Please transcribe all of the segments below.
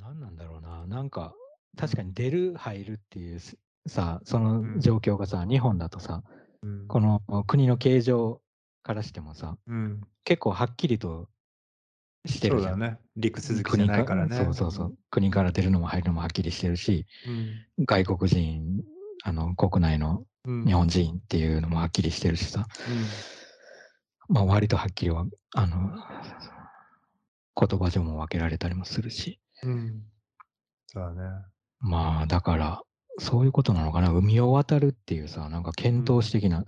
何なんだろうな。なんか、確かに出る、入るっていうすさ、その状況がさ、日本だとさ、うん。この国の形状からしてもさ、うん。結構はっきりとしてるじゃん。そうだね。陸続きじゃないからね。そうそうそう。国から出るのも入るのもはっきりしてるし、うん。外国人、あの、国内のうん。日本人っていうのもはっきりしてるしさ、まあ割とはっきりは、あの、言葉上も分けられたりもするし、うん。うん。そうだね。まあだから、そういうことなのかな。海を渡るっていうさ、なんか遣唐使的な、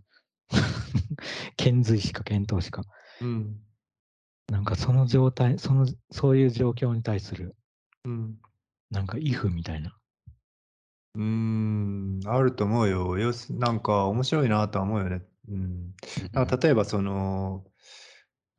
遣隋使か遣唐使か。うん。なんかその状態、その、そういう状況に対する、うん。なんか if みたいな。うーん、あると思うよ。よすなんか面白いなとは思うよね。うん。なんか例えばその、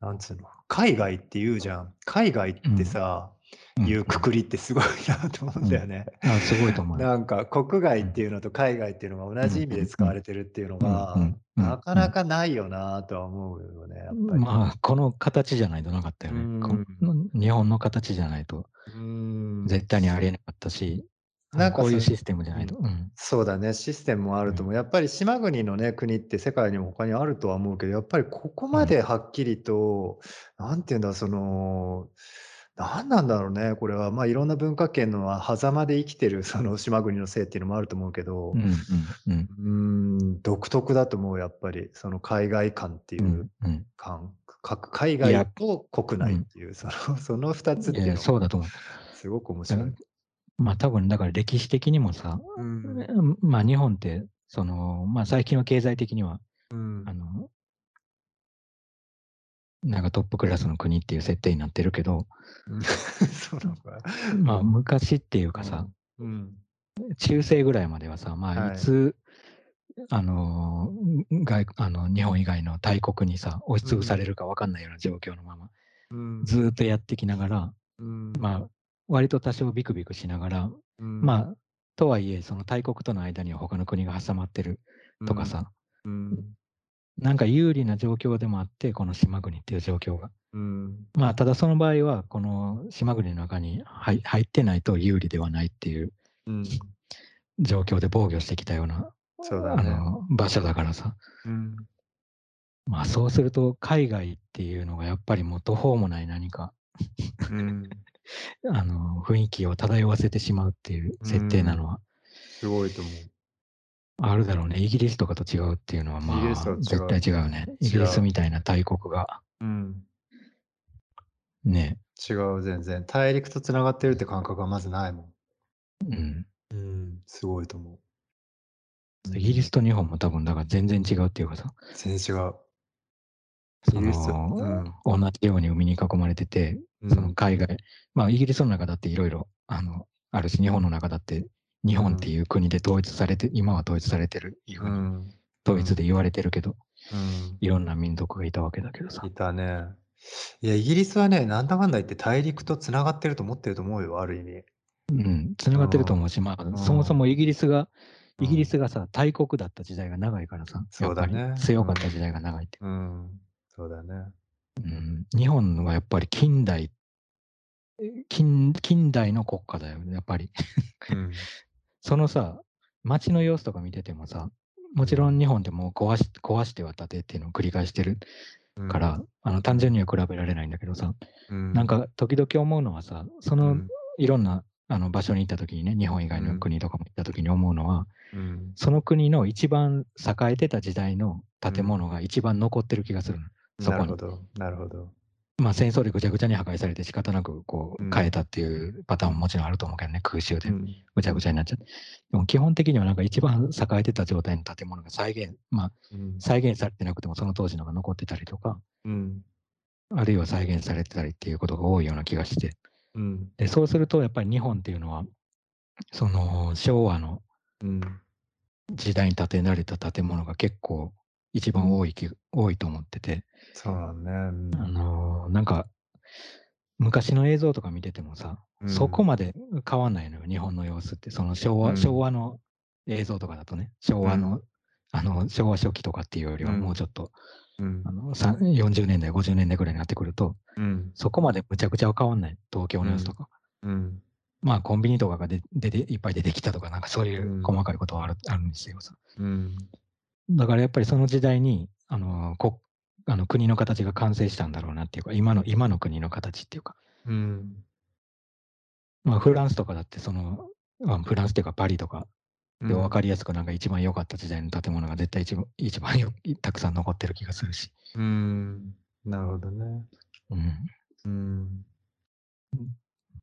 なんつうの、海外って言うじゃん。海外ってさ、うんいうくくりってすごいなと思うんだよね。あすごいと思うよ。なんか国外っていうのと海外っていうのが同じ意味で使われてるっていうのがうんうんうんなかなかないよなとは思うよね。やっぱり。まあ、この形じゃないとなかったようんね。この日本の形じゃないとうん絶対にありえなかったし、なんかそこういうシステムじゃないと。うんそうだね、システムもあると思う。やっぱり島国のね、国って世界にも他にあるとは思うけど、やっぱりここまではっきりと、なんていうんだ、その、なんなんだろうね、これは。まあいろんな文化圏の狭間で生きてるその島国のせいっていうのもあると思うけど、うんうん独特だと思う、やっぱり。その海外感っていううんうん海外と国内っていう、その その2つっていうのそうだと思う。すごく面白い。まあ多分だから歴史的にもさ、うんまあ日本って、その、まあ最近は経済的には、うんあの、なんかトップクラスの国っていう設定になってるけど、うん。そうなのか。まあ昔っていうかさ、うん。中世ぐらいまではさ、まあはい。いつ、あの外あの日本以外の大国にさ押しつぶされるか分かんないような状況のまま、うん。ずーっとやってきながら、うん。まあ割と多少ビクビクしながら、うん。まあとはいえその大国との間には他の国が挟まってるとかさ、うんなんか有利な状況でもあってこの島国っていう状況が。うん。まあただその場合はこの島国の中に入入ってないと有利ではないっていううん。状況で防御してきたようなあそうだね。の場所だからさ。うん。まあそうすると海外っていうのがやっぱりもう途方もない何かうん。あの雰囲気を漂わせてしまうっていう設定なのは。すごいと思う。あるだろうね。イギリスとかと違うっていうのはまあイギリスは違う絶対違うね。イギリスみたいな大国がうんね、違う、全然。大陸とつながってるって感覚がまずないもん。うん。うん、すごいと思う。イギリスと日本も多分だから全然違うっていうかさ、全然違う。そイギリスの同じように海に囲まれてて、うんその海外、まあイギリスの中だっていろいろあのあるし、日本の中だって日本っていう国で統一されて、今は統一されてるいうふううにん。統一で言われてるけど、うん。いろんな民族がいたわけだけどさい。たね。いや、イギリスはね、なんだかんだ言って大陸とつながってると思ってると思うよ、ある意味。うん、つながってると思うし、まあ、んそもそもイギリスが、うんイギリスがさ、大国だった時代が長いからさ、そうだね強かった時代が長いって。うん。そうだね。うん、日本はやっぱり近代、近近代の国家だよね、やっぱり。うん。そのさ、街の様子とか見ててもさ、もちろん日本でも壊し壊しては建てっていうのを繰り返してるうん。から、あの単純には比べられないんだけどさ、うん、なんか時々思うのはさ、そうのん、いろんなあの場所に行った時にね、日本以外の国とかも行った時に思うのは、うん、その国の一番栄えてた時代の建物が一番残ってる気がするの。そこに。なるほど、なるほど。まあ戦争でぐちゃぐちゃに破壊されて仕方なくこう変えたっていうパターンももちろんあると思うけどね、空襲でうんぐちゃぐちゃになっちゃって。でも基本的にはなんか一番栄えてた状態の建物が再現、まあうん。再現されてなくてもその当時のが残ってたりとか、うん。あるいは再現されてたりっていうことが多いような気がして。うん。で、そうするとやっぱり日本っていうのは、その昭和のうん。時代に建てられた建物が結構一番多い気、多いと思ってて、そうだね。うん。あのーなんか昔の映像とか見ててもさ、うん。そこまで変わんないのよ、日本の様子って。その昭和、うん。昭和の映像とかだとね、昭和の、うあの、昭和初期とかっていうよりはうん。もうちょっと、うん。あのさ40年代、50年代ぐらいになってくると、うん。そこまでむちゃくちゃは変わんない、東京の様子とか。うん。まあコンビニとかがで出ていっぱい出てきたとか、なんかそういううん。細かいことはある,、あるんですよ。うん。だからやっぱりその時代に、あのこあの国の形が完成したんだろうなっていうか、今の今の国の形っていうか、うん。まあ、フランスとかだってその、まあ、フランスっていうかパリとかで分かりやすくなんか一番良かった時代の建物が絶対一番一番よたくさん残ってる気がするし、うん。なるほどね。うん、うん。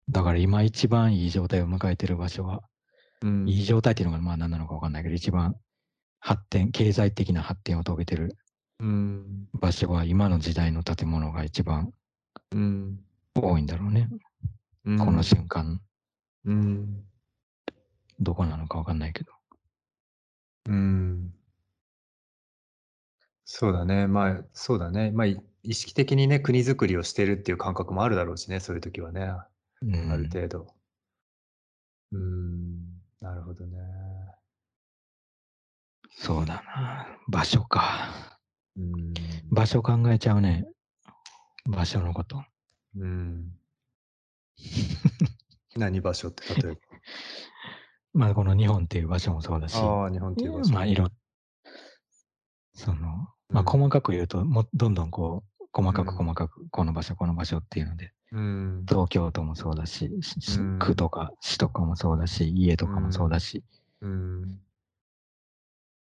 だから今一番いい状態を迎えてる場所は、うん。いい状態っていうのがまあ何なのか分かんないけど、一番発展、経済的な発展を遂げてるうん。場所は今の時代の建物が一番うん。多いんだろうね。うん。この瞬間、うん。どこなのか分かんないけど。うん。そうだね。まあ、そうだね。まあ、い意識的にね、国づくりをしてるっていう感覚もあるだろうしね、そういう時はね。うんある程度。うん。なるほどね。そうだな。場所か。うん。場所考えちゃうね。場所のこと。うん。何場所って例え まあこの日本っていう場所もそうだし、ば。ああ、日本っていう場所。まあいろ、その、まあうん細かく言うと、もどんどんこう、細かくうん細かく、この場所、この場所っていうので、うん。東京都もそうだし、ししうん区とか市とかもそうだし、家とかもそうだし、うん。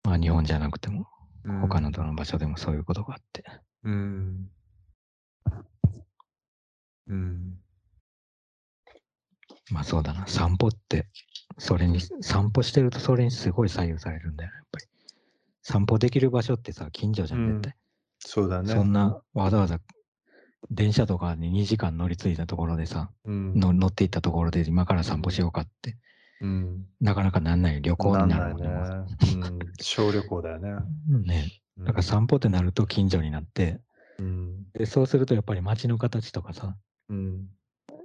まあ日本じゃなくても、うん他のどの場所でもそういうことがあって。うん。うん。まあそうだな、散歩って、それに、散歩してるとそれにすごい左右されるんだよね、やっぱり。散歩できる場所ってさ、近所じゃん、絶対。そうだね。そんな、わざわざ、電車とかに2時間乗り継いだところでさ、うん。の乗っていったところで今から散歩しようかって、うん。なかなかなんない旅行になるもんね。なんないね。うん。小旅行だよね。うんねだから散歩ってなると近所になって、うん。でそうするとやっぱり街の形とかさ、うん。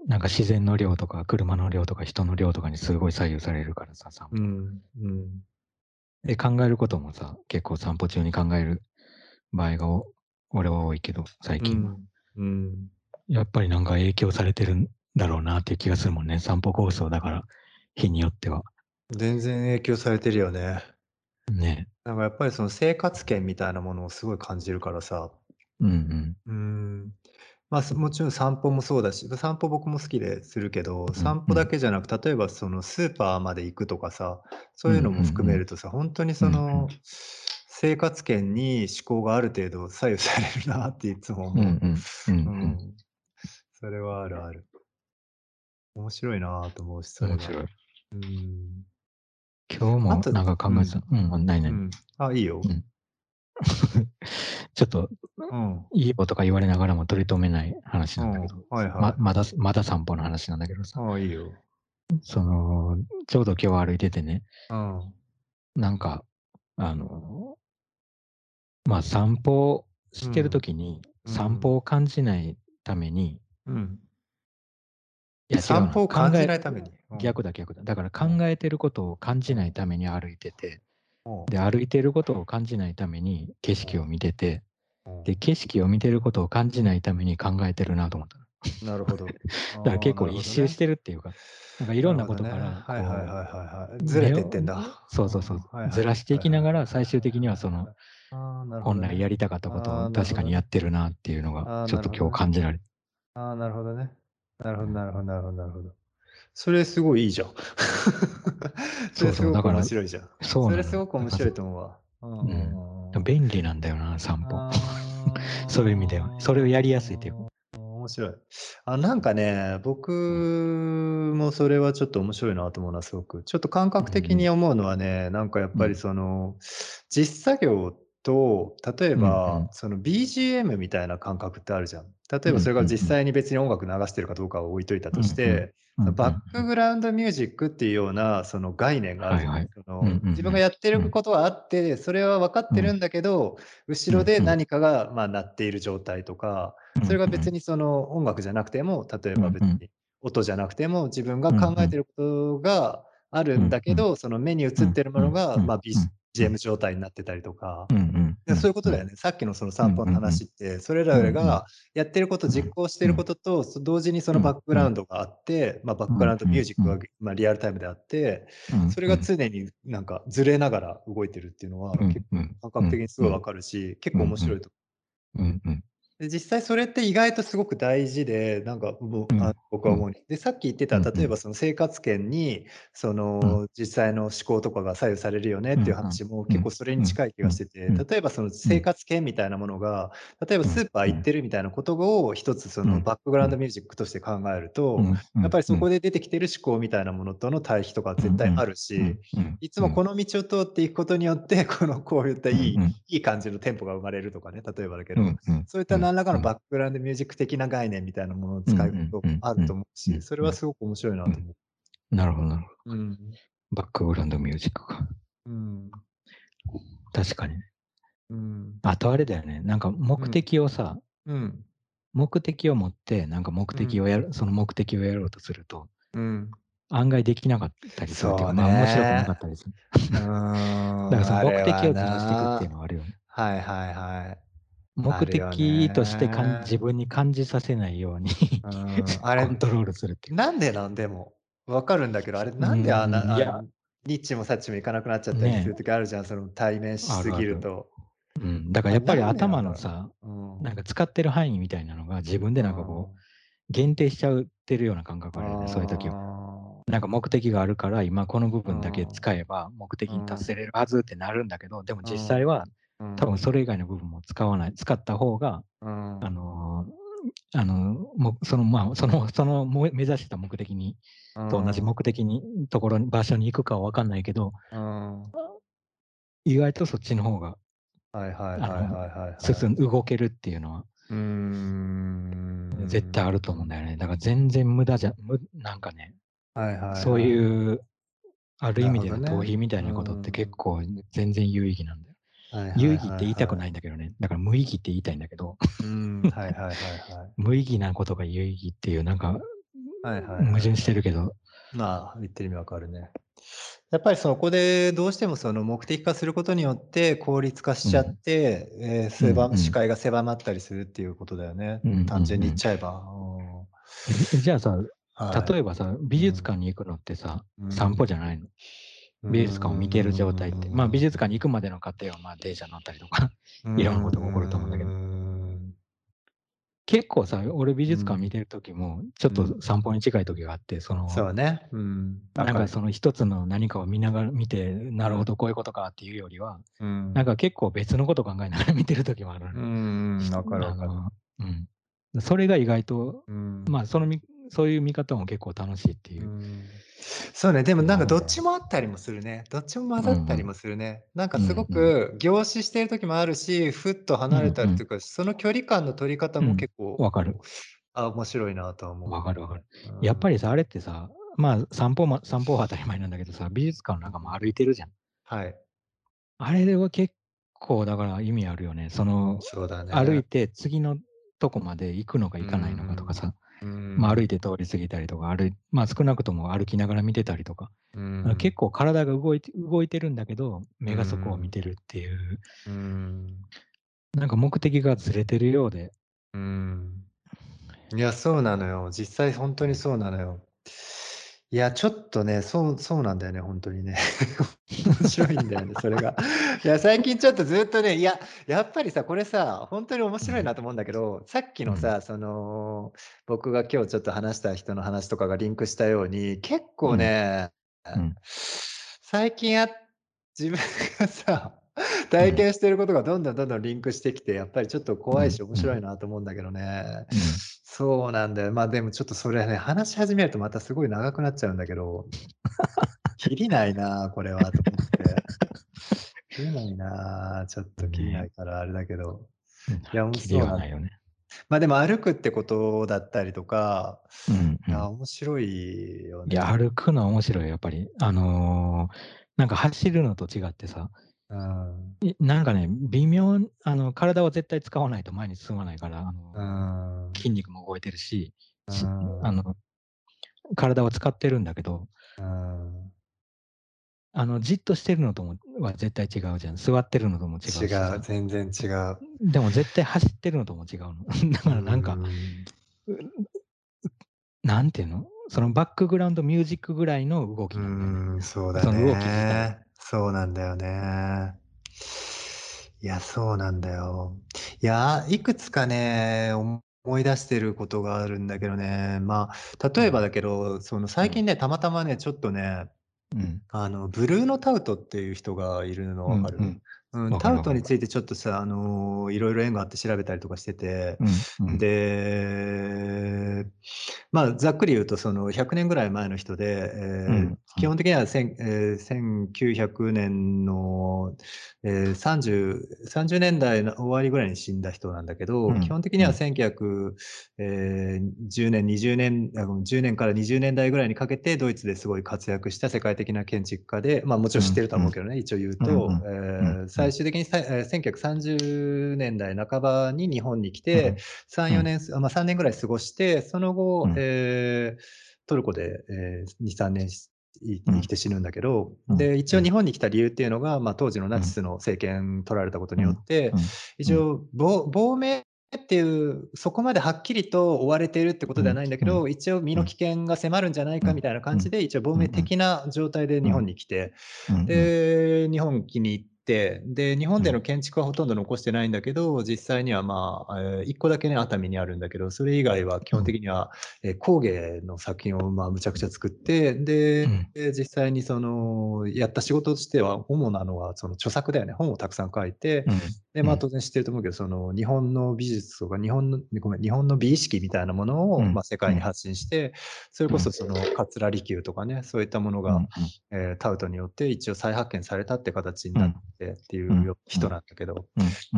なんか自然の量とか車の量とか人の量とかにすごい左右されるからさ、散歩うん。うん。で考えることもさ、結構散歩中に考える場合がお俺は多いけど、最近は。うん。やっぱりなんか影響されてるんだろうなっていう気がするもんね。散歩コースをだから、日によっては。全然影響されてるよね。ね。なんかやっぱりその生活圏みたいなものをすごい感じるからさ。うんうん。うん。まあ、すもちろん散歩もそうだし、散歩僕も好きでするけど、散歩だけじゃなく、例えばそのスーパーまで行くとかさ、そういうのも含めるとさ、本当にその生活圏に思考がある程度左右されるなっていつも思う。うんうん。うんううん。ん。それはあるある。面白いなと思うし、それは。面白い。うん。今日もなんか考えてた。うん、ないない。うん。あ、いいよ。うん ちょっと、うん。いいことか言われながらも取り留めない話なんだけど、うんはいはいままだ、まだ散歩の話なんだけどさ、あ、いいよ。その、ちょうど今日歩いててね、うん。なんか、あの、まあ散歩してるときに、うん散歩を感じないために、うん。いや散歩を感じない考ために。え逆だ逆だ。だから考えてることを感じないために歩いてて、うんで、歩いてることを感じないために景色を見てて、うんで、景色を見てることを感じないために考えてるなと思った。なるほど。だだから結構一周してるっていうか、なんかいろんなことから。ずれてってんだ。うそうそうそうずらしていきながら、最終的にはその、本来やりたかったことを確かにやってるなっていうのが、ちょっと今日感じられて。ああ、なるほどね。なるほど、なるほど、なるほど、なるほど。それすごいいいじゃん。それすごくだから面白いじゃん。そうそれすごく面白いと思うわ。うんうんうんうん便利なんだよな、散歩。そういう意味では。それをやりやすいっていうか。面白い。あ、なんかね、僕もそれはちょっと面白いなと思うな、すごく。ちょっと感覚的に思うのはね、なんかやっぱりその、実作業と、例えうんばうん、その BGM みたいな感覚ってあるじゃん。例えばそれが実際に別に音楽流してるかどうかは置いといたとして、バックグラウンドミュージックっていうようなその概念があるはいはい自分がやってることはあって、それは分かってるんだけど、後ろで何かがまあ鳴っている状態とか、それが別にその音楽じゃなくても、例えば別に音じゃなくても、自分が考えてることがあるんだけど、その目に映ってるものが、まあ、BGM 状態になってたりとかそういうことうん。だよね。さっきのその散歩の。話って、それ。らがやってること、うん、実行してるこうん。とと、そ同時にそのバックグ。ラウンドがあって、ま、バッうんクグラウンドミュージックが。ま、リアルタイムであって、うんそれがうん。常になんかずれながら動いてるっていうのは、結構感覚的。にすごい分かるし、結。構面白いとうんうん。で、実際それって意外とすごく大事で、なんか、もう、ん、うん。僕は思うに。で、さっき言ってた。例えばその生活圏に、そうん。の実際の思考とかが左右されるよねっていう。話もうん、結構それうん、に近い気うん、がしてて、うん、例えばそのうん。生活圏みたいなものが、例えばうん、スーパーうん。行ってるみたいなことを一つそうん、のバックグラうん。ウンドミュージックとして考えると、やっぱりそ。こで出てきてる思考みたいなものとの対比とか絶対あ。るし、いつうん。もこの道を通っていくことによって、このこういったいい。いい感じのテンポが生まれるとかね、例えばだけど、そういっうんた何らかうん。のバックグラウンドミュージック的な概念みたいなものをうんう使うんうんこともあるとうん思うし、うんうん。それはすごく面白いなうん。と思う。なるほどなるほど。うん。バックグラウンドミュージックか。うん。確かにね。うん。あとあれだよね、なんか目うん。的をさうん。目的を持って、なんか目うん。的をやるその目的をやろうとするとうん。案外できなかったりするっていうか、まあ、面白くなかね。ったりする。だからん、その目的をずらしていくっていうのな。はあるよね。はいはいはい。あ目的としてかん自ね。分に感じさせないように あれ、コントロールするっていう。なんでなん？でも。分かるんだけど、あれなんであんん、な、あの、いやニッチもサッチもいかなくなっちゃったりすね。る時あるじゃん、その対面しすあるある。ぎると。うん、だからあ、やっぱり頭のさ、う。うん。なんか使ってる範囲みたいなのが自分でうなんかこう、ん。限定しちゃうってるような感覚ああるよね、そういう時は。あ。なんか目的があるから、今この部分だけうん。使えば目的に達うん。せれるはずってなるんだけど、でもうん。実際はうん。多分それ以外の部分も使わない使った方が、うん。あの、あの、もその、まあ、そのその、も目指した目的にうと同じん。目的にところに場所に行くかは分かんないけどうん。意外とそっちの方がはいはいあの、はいはいはいはい。進ん動けるっていうのはうー絶対あると思うんん。だよね。だから全然無駄じゃむなんかね、はいはいそうはい。いう、ある意味での逃。避みたいうなことって結ん。構全然有意義なんだよ。有意義って言いたく。ないんだけどね。だから無意義って言いたいんだけど。うん、はいはいはいはい。無意義なことが有意義っていうなんか、矛盾しはい。てるけど。まあ、言ってる意味分かるね。やっぱりそこでどうしてもその目的化することによって効率化しちゃっうん。て、ええ、うんうせば視ん。界が狭まったりするっていうことだよね。うん単純に言っん。ちゃえば。じゃあさ、はい。例えばさ、美うん。術館に行くのってさ、散歩うん。じゃないの？美術館を見てる状態って。まあ、美術館にん。行くまでの過程は、まあ、電車乗ったりとか、いろんなことが起こると思うんだけど。ん。結構さ、俺美うん。術館見てる時も、ちょっうん。と散歩に近い時があって、そのそうね。うん、分なんか。その一つの何かを見ながら見て、なるほど、うん。こういうことかっていうよりは、うん。なんか結構別のこと考えながら見てる時もあるのう。ん、分かる分かる。うん。それが意外と、うん。まあ、そのみそういう見方も結構楽しいっていううん。そうね、でもなんかどっち。もあったりもするね。どっちも混うんうん。ざったりもするね。なんかうすごんうん。く凝視してる時もあるし、ふっとうん離れたうん。りとか、その距離感の取り方もうん、結構、分かる。あ、面白いなとは思うけどね。分かる分かる。うん。やっぱりさ、あれってさ、まあ、散歩ま散歩は当たり前なんだけどさ、美術館の中もうん。歩いてるじゃん。はい。あれでは結構だから意味あるよね。そうん、の、そうだね。歩いて次のとこまで行くのか行かないのかとかん。さ、まあ、歩いん。て通り過ぎたりとか、歩いまあ、少なくとも歩きながら見てたりとか、結ん。構体が動いて動いてるんだけど、目がそこを見ん。てるっていううーん。なんか目的がずれてるようでうーん。いや、そうなのよ。実際ほんとにそうなのよ。いや、ちょっとね、そうそうなんだよね、ほんとにね。面白いんだよね、それが。いや、最近ちょっとずっとね、いや、やっぱりさ、これさ、ほんとに面うん。白いなと思うんだけど、さっきうん。のさ、その、僕が今日ちょっと話した人の話とかがリンクしたように、結構うん。ね、うん。最近あ自分がさ、うん。体験してることがどんどんどんどんリンクしてきて、やっぱりちょっと怖いし、うん、面うん。白いなと思うんだけどね。うん。そうなんだよ。ま、でもちょっとそれね、話し始めるとまたすごい長くなっちゃうんだけど、きりないな、これはと思って。きりないな、ちょっときりなね。いからあれだけど。うん、いや、面きりそうないよね。ま、でも歩くってことだったりとか、うんういや、ん。面白いよいや、ね。歩くのは面白いよ、やっぱり。あの、なんか走るのと違ってさなんかね、微妙あの、体は絶対使わないと前に進まないから、あの、ん。筋肉も動いてるし、あん。の、体は使ってるんだけど。あの、じっとしてるのともは絶対違うじゃん。座ってるのとも違う違う。全然違う。でも絶対走ってるのとも違うの。だからなんか、ん。なんていうの、そのバックグラウンドミュージックぐらいの動うきなんだよね。そうだその動き自体。ね。そうなんだよね。いや、そうなんだよ。いや、いくつかね、思い出してることがあるんだけどね。まあ、うん。例えばだけど、そのうん。最近ね、たまたまね、ちょっとね、うん。あの、ブルーノ・タウトっていう人がいるのうん分かる？うん。うん。タウトについてちょっとさ、あの、いろいろ縁があって調べたりとかしてて、うんうん。で、まあ、ざっくり言うとその100年ぐらい前の人で、うええ、んうん。基本的にはええ、1900年の、ええ、30、30年代の終わりぐらいに死んだ人なんだけうど、基ん本的にはうん。1900ええ、10年、20年あ、ごめん、10年から20年代ぐらいにかけてドイツですごい活躍した世界的な建築家で、まあ、もちろん知ってると思うけどね、一応言ううんうと、ん。うんええ、うん。最終的にさええ、1930年代半ばに日本に来うて、ん。3、うん。4年すあ、ま、3年ぐらい過ごして、そのう後、ん。ええ、トルコで、ええ、2、3年。生きて死ぬんだけど、うんで、一うん。応日本に来た理由っていうのが、ま、当時のうん。ナチスの政権取られたことうん。によって、うん。うん。一応、ぼ亡命っていう、そこまではっきりと追われているってことでは。ないんだけど、一応身のうん。危険が迫るんじゃないうかん。みたいなうん。感じで、一応亡命。的な状態で日本うん。に来て。で、日本来に行って、で、日うん。本での建築はほとんど残してないんだけど、実際には、まあ、ええ、1個だけね、熱海にあるんだけど、それ以外は基本うん。的には、え、工芸の作品を、まあ、むちゃくちゃ作って、うで、ん。実際にその、やった仕事としては、主なのはその著作だよね。本をたくさん書いて、うん。で、まあ、うん。当然知ってると思うけど、その日本の美術とか、日本のごめん、日本の美意識みたいなものを、うん。ま、世うん。界に発信して、それうん。こそその桂離宮とかね、そういったものが。ええ、タウトによって一応再発見されたって形になっうん。てっていう人なんだけど。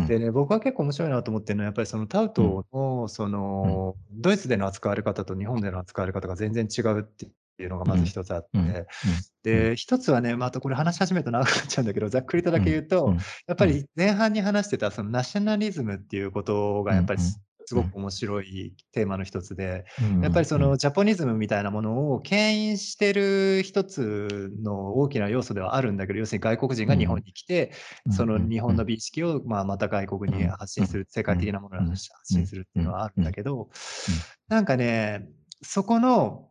でね、僕は結構面白いなと思ってるのは、やっぱりそのタウうん。トのそうん。の、ドイツでの扱われ方と日本での扱われ方が全然違うっていうのがまずうん。一つあっ。て、うん。で、一つはね、またこれ話し始めると長くなっちゃうんだけど、ざっくりとだけうん。言うと、うん。やっぱうん。り前半に話してたそのナショナリズムっていうことが。やっぱりす。ごく面白いテーマの一つで、うんやっぱりその。ジャポニズムみたいなものを牽引してる一つの大きな要素ではあるんだけど、要するに外国人が日本うん。に来て、うんその。日本の美意識を、まあ、また外国に。発信する、世うん。界的なものうん。を発。信するってうん。いうのはあるうん。んだけど、うん。なんかね、そこの、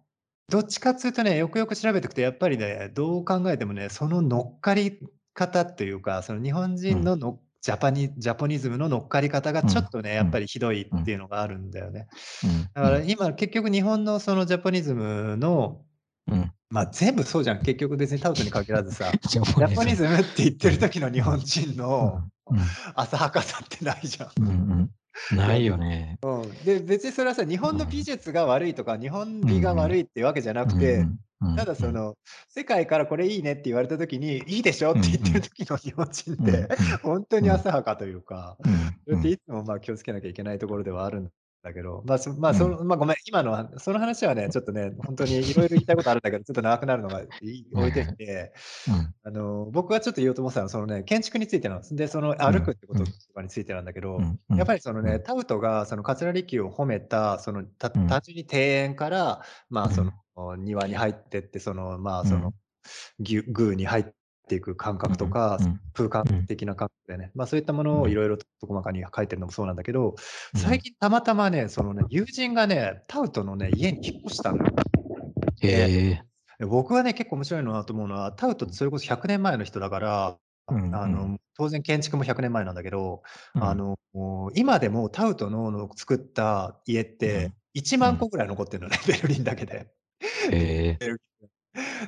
どっちかっつうとね、よくよく調べてくとやっぱりね、どう考えてもね、その乗っかり方っていうか、その日本うん。人ののジャパニジャポニズムの乗っかり方がうん。ちょっとね、やうん。っぱりひどいうん。っていうのがあるんだよね。うん。だうん。から今結局日本のそのジャポニズムのうん。ま、全部そうじゃん。結局別にタウトに限らずさ、ジャジポニズム。って言ってるうん。時の日本人うの。浅はかさってないじゃん。ないよね。うん。で、別にそれはさ、日う本の美ん。術が悪いとか、日本うん美がうん。悪いっていうわけじゃなくて、た。だその、世界からこれいいねって言われた時に、いいでしょっうんて言ってうん。る時の日本人っうんて、ほんとに。浅はかというか、うんそれってうん。いつもまあ気をつけなきゃいけないところではあるんだけど、ま、そまあ、うん。その、ま、ごめん、今のはその話はね、ちょっとね、ほんとに色々言いたいことあるんだけど、ちょっと長くなるのがいい 置いて、うん。あの、僕がちょっと言おうと思ってたのは、そのね、建築についてなんす。で、そのうん。歩くってこととうん。かについてなんだけうど。やっぱりそのね、うん。タウトがその桂離宮を褒めた、その、たうん。単純に庭園から、まあ、そうん。の、庭に入ってって、その、まあ、その、宮に入っていく感うん覚とか、うん。空間うん。的な感覚でね、ま、そういったもうん。のを色々と細かに書いてるのもそうなんだけど、最うん。近たまたまね、そのね、友人がね、タウトのね、家に引っ越したのよ。へ僕はね、結構面白いなと思うのは、タウトってそれこそ100年前の人だからうんうん。あの、当然建築も100年前なんだけど、うん。あの、今でもタウトのの作った家っうてん。う1万個ん。ぐらい残ってんのね、ベルリンだけで。へえ。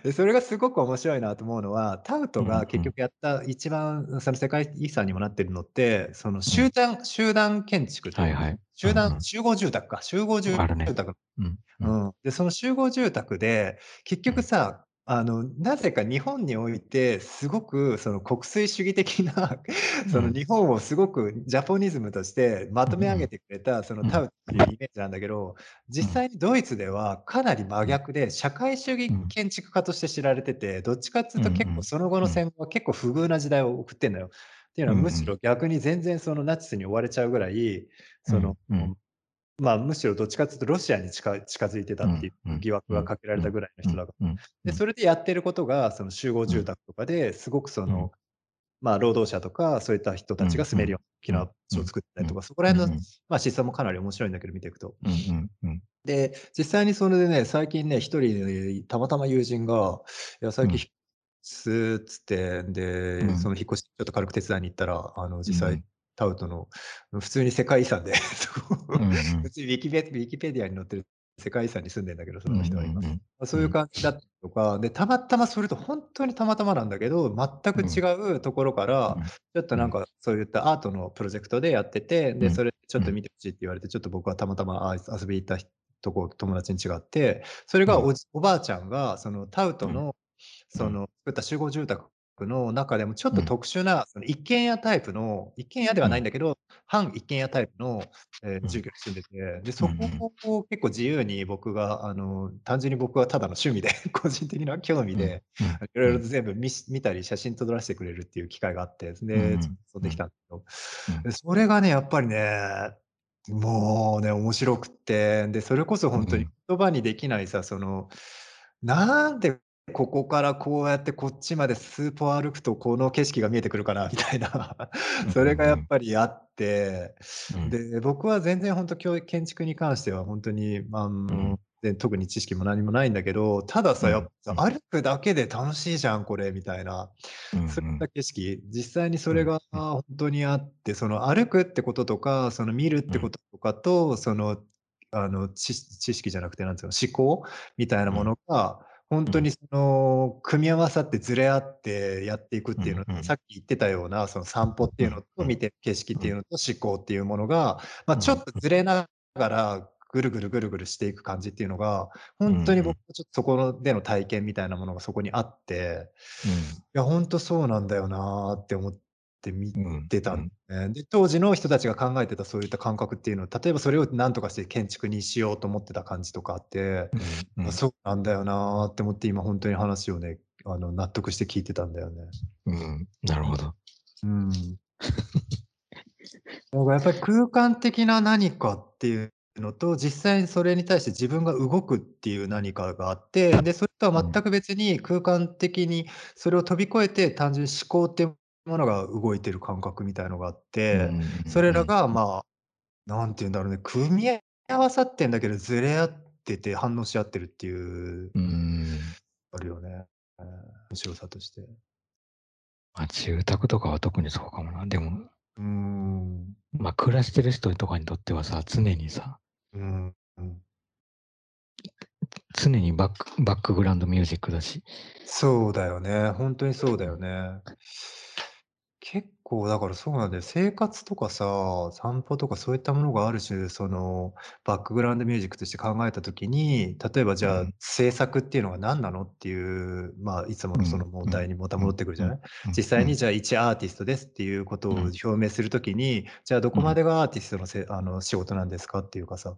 で、それがすごく面白いなと思うのは、タウトうんうん。が結局やった一番その世界遺産にもなってるのって、そのうん。集団集団建築というか、はいはい。うん集団うん。集合住宅か、集合住あるね。宅うんうん。うん。で、その集合住宅で、結うん。局さ、あの、なぜか日本において、すごくその国粋主義的な、そのうん。日本をすごくジャポニズムとしてま。とめ上げてくれた、そのうん。タウっていうイメージなんだけど、実うん。際にドイツではかなり真うん。逆で、社会主義うん。建築家として知られてて、どっちかっつううと結構ん。その後のうん。戦後は結構不遇な時代を送ってんのよ。っていうのはむしろん。逆に全然そのナチスに追われちゃうぐらい、その。まあ、むしろどっちかっていうとロシアに近近づいてたっていう疑惑がうん、かけられたぐらいのうん、人だから。で、ん、それでやってることが、その集合うん、住宅とかですごくそうん、の、まあ、労働者とか、そういった人たちが住めるような大きうん、なうん、場所を作ったうん、りとか、そこらうん、辺の、うん、まあ、思想もかなり面白いんだけど、見ていくと。で、実際にそれでね、最近ね、一人たまたま友人が、いや、最近引っ越すっつって、で、そうん、の引っ越しちょっと軽く手伝いに行ったら、あの、実際うん、タウトの普通に世界遺産で、普通にウィキペウィキペディアに載ってる世界遺産に住んでんだけど、その人は今。ん、ま、そういううん、感じだったりとか、で、たまたまそれとほんとにたまたまなんだけど、全くうん、違うところから、ちょっとうん、なん。かそういったアートのプロジェクトでやってて、で、うん、それちょっとうん、見て欲しいって言われて、ちょっと僕はたまたま、あ、遊び行ったひとこ友達に違って、それがうん、おばあちゃんがそのタウうん、トの、うん、その作った集合住宅の中でもちょっとうん、特殊な、その一軒家タイプの一軒家ではうん、ないんだけど、半一軒家タイプの、ええ、うん、住居に住んでて、で、そこうん、を結構自由に僕があの、単純に僕はただの趣味で、個人的な興味うん、で、うん、色々とうん、全部みし見たり写真撮らしてくれるっていう機会があって、で、ちょうできうん、たんど。うん、で、それがね、やっぱりね、もうね、面白くって、で、それこそほんとにうん、言葉にできないさ、その、なんでここからこうやってこっちまで数歩歩くとこの景色が見えてくるかなみたいな、うん、それがやっうん、ぱりあって、うん、で、僕は全然ほんときょう建築に関してはほんとに、ま、あうん、の、で、特に知識も何もないんだけど、たださ、やっぱ歩くだけで楽しいじゃん、これみたいな、うん、うそういったん、景色、実際にそうん、れがほんとにあって、その歩くってこととか、その見るってこととかと、その、あの、ち知識じゃなくて、なんつうの、思考みたいなものが、ほんうん、とにその、組み合わさってずれ合ってやっていくっうん、ていうの、うん、さっき言ってたような、その散歩っていうのと、見てる景色っていうのと、思考っていうものが、ま、ちょっとずれながら、ぐるぐるぐるぐるしていく感じっていうのが、ほんとに僕はちょっとそこのでの体験みたいなものがそこにあって、うん、いや、ほんとそうなんだよなって思って見うん、てたんうん、ね。で、当時の人たちが考えてたそういった感覚っていうのは、例えばそれを何とかして建築にしようと思ってた感じとかあって、うん、うあ、ん、そうなんだよなって思って今ほんとに話をね、あの、納得して聞いてたんだよね。うん、なるほど。うん。やっぱり空間的な何かっていうのと、実際にそれに対して自分が動くっていう何かがあって、で、それとうん、は全く別に空間的にそれを飛び越えて、単純に思考っていうものが動いてる感覚みたいのがあっうん、うて、そん、うん、れらが、まあ、なんて言うんだろうね、組み合わさってんだけど、ずれ合ってて反応し合ってるっていう、うん、あるよね。ええ、面白さとして。ま、住宅とかは特にそうかもな。でも、うーん。ま、暮らしてる人とかにとってはさ、常にさ、うん、うん。常にバックバックグラウンドミュージックだし。そうだよね。ほんとにそうだうん、よね。結構だからそうなんだよ。生活とかさ、散歩とかそういったものがある種、その、バックグラウンドミュージックとして考えた時に、例えばじゃあ、うん、制作っていうのは何なのっていう、まあ、いつもうん、のその問うん、題にまたうん、戻ってくるじうん、ゃない？うん、実際にうん、じゃあ一アーティストですっていうことをうん、表明する時に、じゃあどこまうん、でがアーティストのせあの、仕事なんですかっていうかさ、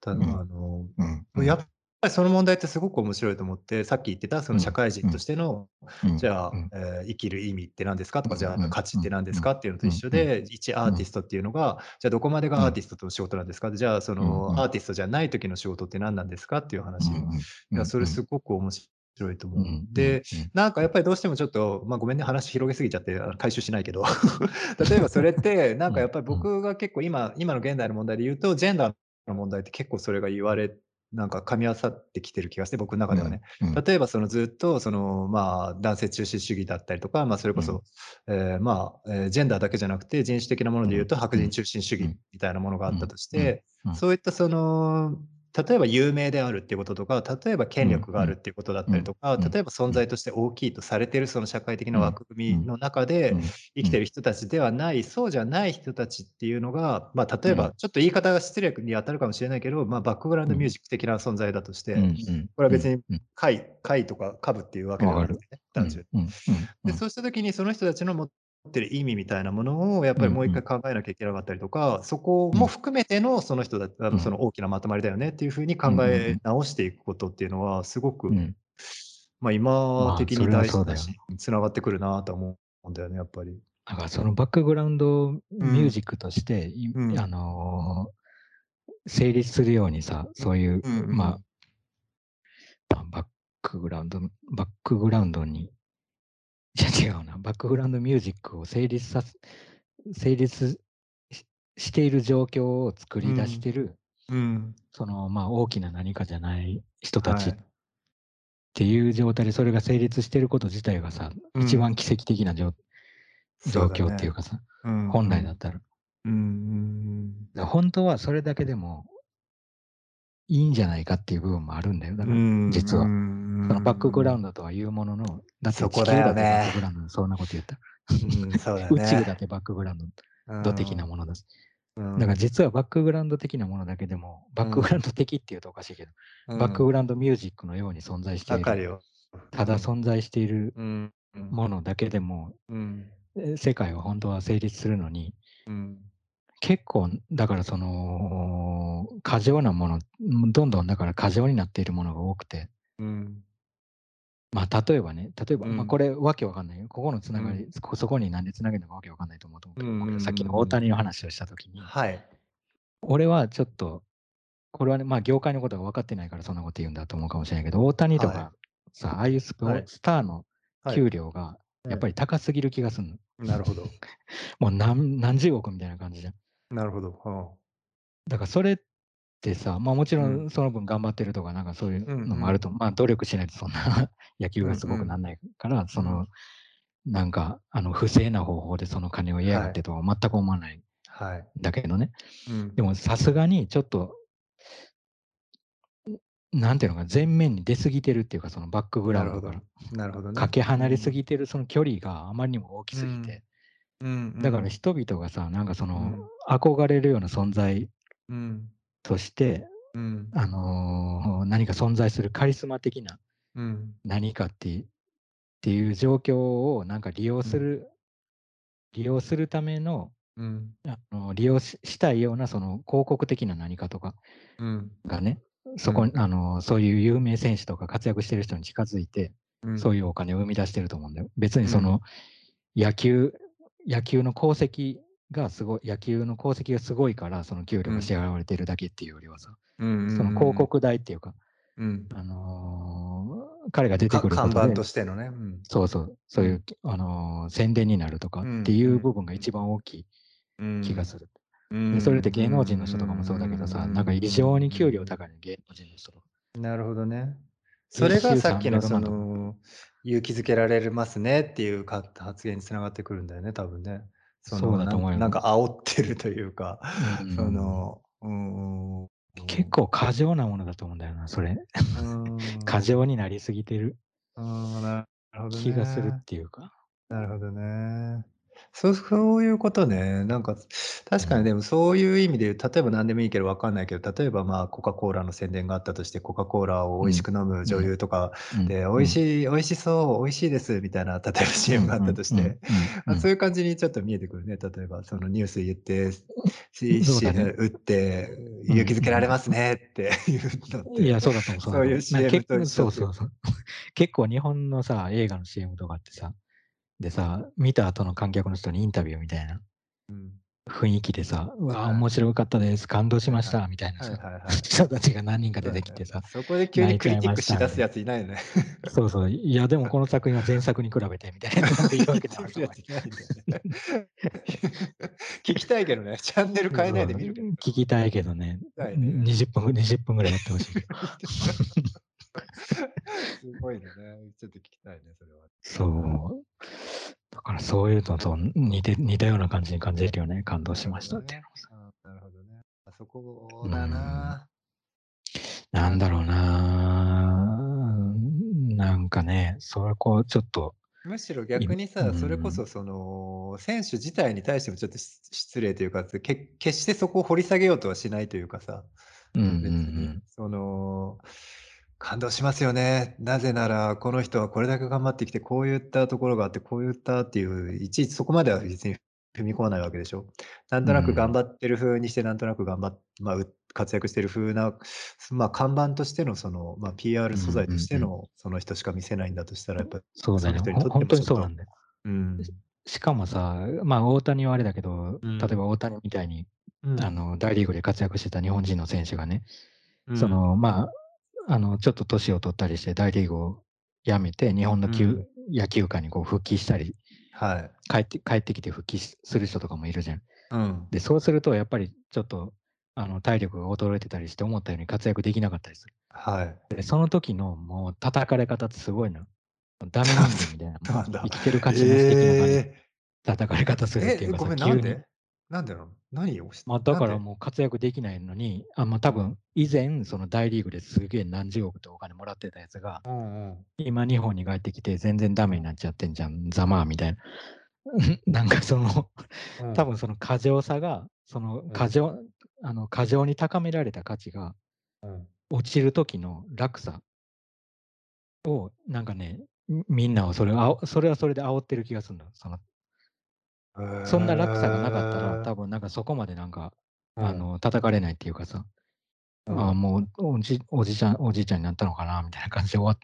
たあうん、の、うん、うん、やっぱりその問題ってすごく面白いと思って、さっき言ってたその社うん、会人とうん、してのうん、じゃあ、うん、ええ、生きる意味って何ですかとか、じゃあ、うん、価値うん、って何ですうん、かっていうのと一緒で、一アーうん、ティストっていうのが、じゃあどこまでがアーうん、ティストの仕事なんですか、じゃあそのアーティストじゃない時の仕事って何なんですかっていう話。いや、それすごく面白いと思う。で、うん、なんかやっぱりどうしてもちょっと、ま、ごめんね、話広げすぎちゃって、回収しないけど、例えばそれって、なんうん、かやっぱりうん、僕が結構今今の現代の問題で言うと、ジェンダーの問題って結構それが言われなんか噛み合わさってきてる気がして、僕の中ではね。うん、うん、例えばそのずっとその、まあ、男性中心主義だったりとか、ま、それこそ、ええ、まあ、ええ、ジェンダーだけじゃなくて、人種的なものうん、で言うと白うん、人中心主うん、義みたいなものがあうん、ったとしうん、て、うん、そういったその、例えば有名であるっていうこととか、例えば権うん、力があるっていうことだっうん、たりとか、うん、例えば存うん、在として大きいとされているその社会的なうん、枠うん、組みの中でうん、生うん、きてる人たちではない、そうじゃない人たちっていうのが、まあ、例えばうん、ちょっと言い方が失礼に当たるかもしれないけど、まあ、バックグラウンうん、ドミュージック的な存在だとして、これは別にうん、貝貝とか株っていうわけで。はなくてね、うん、単純うん、うん、うで、ん、そうした時にその人たちの持ってる意味みたいなものをやっうん、ぱりもう一回うん、考えなきゃいけなかったりとか、そこもうん、含めてのその人だあの、そうん、の大きなまとまりだよねっていう風にうん、考うん、うえん、直していくことっていうのはすごく、うん。ま、あ、それは的に大。事だし、繋がってくるなと思うんだよね、やっぱり。だからそのバックグラウンドうん、ミュージックとして、いあうん、の、成立するようにさ、そういう、まあバックグラウンド、バックグラウンドに、じゃ違うな、バックグラウンドミュージックを成立さす、成立ししている状況を作り出してる、うん。その、まあ、大きな何かじゃない人たちっはい。ていう状態で、それが成立してること自体がさ、うん。一番奇跡的な状状況っていうかさ、そうだね、本来だったら。うん本当はそれだけでもいいんじゃないかっていう部分もあるんだよ。だから、うん、実は。うんそのバックグラウンド、ドとは言うものの、だって地球だってバックグラウンド、そんなこと言った。ね。宇宙だってバックグラウンド的なものだし。うん、だから実はバックグラウンド的なものだけでも、バックグラウンド的っていうとおかしいけど、うん、バックグラウンドミュージックのように存在している、わかるよ。ただ存在しているものだけでも、うん、え世界は本当は成立するのに、うん、結構、だからその、過剰なもの、どんどんだから過剰になっているものが多くて、うん、まあ例えばね、例えば、うんまあこれわけわかんないよ。ここのつながり、うんそこそこになんでつなげるのかわけわかんないと思うと思うけど、うんうんうんうんさっきの大谷の話をしたときに、はい。俺はちょっと、これはね、まあ業界のことが分かってないからそんなこと言うんだと思うかもしれないけど、大谷とか、はさ、ああいうスポはいスターのはい給料がやっぱり高すぎる気がするの。なるほど。もう何何十億みたいな感じじゃん。なるほど。だからそれってさ、まあもちろうん。んその分頑張ってるとか、なんかそういううんうんのもあると、まあ努力しないとそんな 野球がすごくなんないから、その、なんか、あの、不正な方法でその金を得やがってとは全く思わないんはい。だけどね。うん。でもさすがにちょっと、なんていうのか、前面に出過ぎてるっていうか、そのバックグラウンドから。なるほどね。かけ離れすぎてるその距離があまりにも大きすぎて、うん、だから人々がさ、なんかその、うん。憧れるような存在うん、として、うん、あのー何か存在するカリスマ的なうん、何かっていうっていう状況をなんか利用する、利用するためのうん、あの利用ししたいようなその広告的な何かとかうん、がね、そこに、あのそういう有名選手とか活躍してる人に近づいて、うん、そういいうお金を生み出してると思うんだよ。別にその、野球、野球の功績がすごい、野球の功績がすごいから、その給料が支払われてるだけっていうよりはさ、うん、その広告代っていうか、うん、あのー彼が出てかくることで看板と、してのね。うん。そうそう、そういう、あのー宣伝になるとかっていう部分が一番大きい気がする。うん。でそれって芸能人の人とかもそうだけどさ、なんか異常に給料高いの、芸能人の人と。か。なるほどね。それがさっきのその勇気づけられますねっていうか発言につながってくるんだよね、多分ね。そのそうだと思うよなんなんか煽ってるというか、うんその、うん、結構過剰なものだと思うんだよな、それ。うん、過剰になりすぎてるうんなるほどね気がするっていうか。なるほどね。そう そういうことね。なんか、確かにでもそういう意味で言う、例えば何でもいいけど分かんないけど、例えばまあコカ・コーラの宣伝があったとして、コカ・コーラを美味しく飲む女優とかうん。で、美味しい、美味しそう、美味しいですみたいな、例えば CM があったとして、、うん。うんうん。あそういう感じにちょっと見えてくるね。例えばそのニュース言って、し そうだね。し打って、勇気づけられますねっていうのって。いや、そうだと思う。そういうだと CM 思うと一緒そうそうそう。結構日本のさ、映画の CM とかってさ、でさ、見た後の観客の人にインタビューみたいなうん雰囲気でさ、うわ、はい面白かったです、感動しましはた、みたいな。人たちが何人か出てきてさ、そこで急にクリティックしだすやついないよね。そうそう、いや、でもこの作品は前作に比べて、みたいな感じで言うわけ聞きたいけどね、チャンネル変えないで見るけど。聞きたいけどね20分、20分ぐらいやってほしいけど。すごいね。ちょっと聞きたいね、それは。そう。だからそういうのと似て似たような感じに感じるよね。感動しましたっていうのなるほどね。あそこだな。なんだろうななんかね、それこうちょっと、むしろ逆にさ、うんそれこそその選手自体に対してもちょっと失失礼というか、け決してそこを掘り下げようとはしないというかさ、うんうんう別にん。その感動しますよね。なぜならこの人はこれだけ頑張ってきてこういったところがあってこういったっていういちいちそこまでは別に踏み込まないわけでしょ。なんとなく頑張ってる風にしてなんとなく頑張っ、まあ、う活躍してる風な、まあ、看板としてのその、まあ、PR 素材としてうんのその人しか見せないんだとしたらやっぱそうだね。本当にそうなんだよ。うんしかもさ、まあ大谷はあれだけど、うん例えば大谷みたいにうん。あの、大リーグで活躍してた日本人の選手がね、うん、その、まあ、あの、ちょっと年を取ったりして大リーグを辞めて、日本の球、うん野球界にこう復帰したり、はい。帰って、帰ってきて復帰しする人とかもいるじゃん。うん。で、そうすると、やっぱりちょっと、あの、体力が衰えてたりして、思ったように活躍できなかったりする。はい。で、その時のもう叩かれ方ってすごいな。ダメ人間みたいな。なんだ生きてる価値なし的な感じ叩かれ方するってええ、いうかさ、ごめん、急に。なんでなの？何をしまあ、だからもう活躍できないのに、あまあ、多分以前、その大リーグですげえ何十億とお金もらってたやつが、うんうん。今日本に帰ってきて全然ダメになっちゃってんじゃん、ざまあみたいな。なんかその、うん多分その過剰さが、その過剰、あの過剰に高められた価値がうん落ちる時の落差を、なんかね、みみんなをそれをあお、それはそれで煽ってる気がするんだ。そのそんな落差がなかったら、多分なんかそこまでなんか、あ、の、叩かれないっていうかさ、うんああ、もうおじおじちゃん、おじいちゃんになったのかな、みたいな感じで終わっ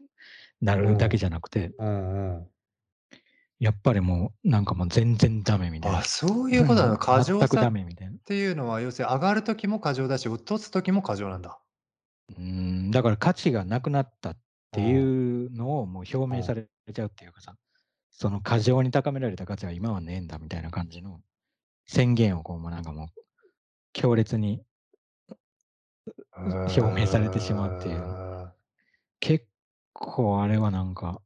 なるだけじゃなくて、うんうん。やっぱりもう、なんかもう全然ダメみたいな。あ、そういうことなの？過剰全くさっダメみたいな。ていうのは、要するに上がる時も過剰だし、落とす時も過剰なんだ。うーん、だから価値がなくなったっていうのをもう表明されちゃうっていうかさ、その過剰に高められた価値は今はねえんだみたいな感じの宣言をこう、もうなんかもう、強烈に表明されてしまうっていうう。結構あれはなんか、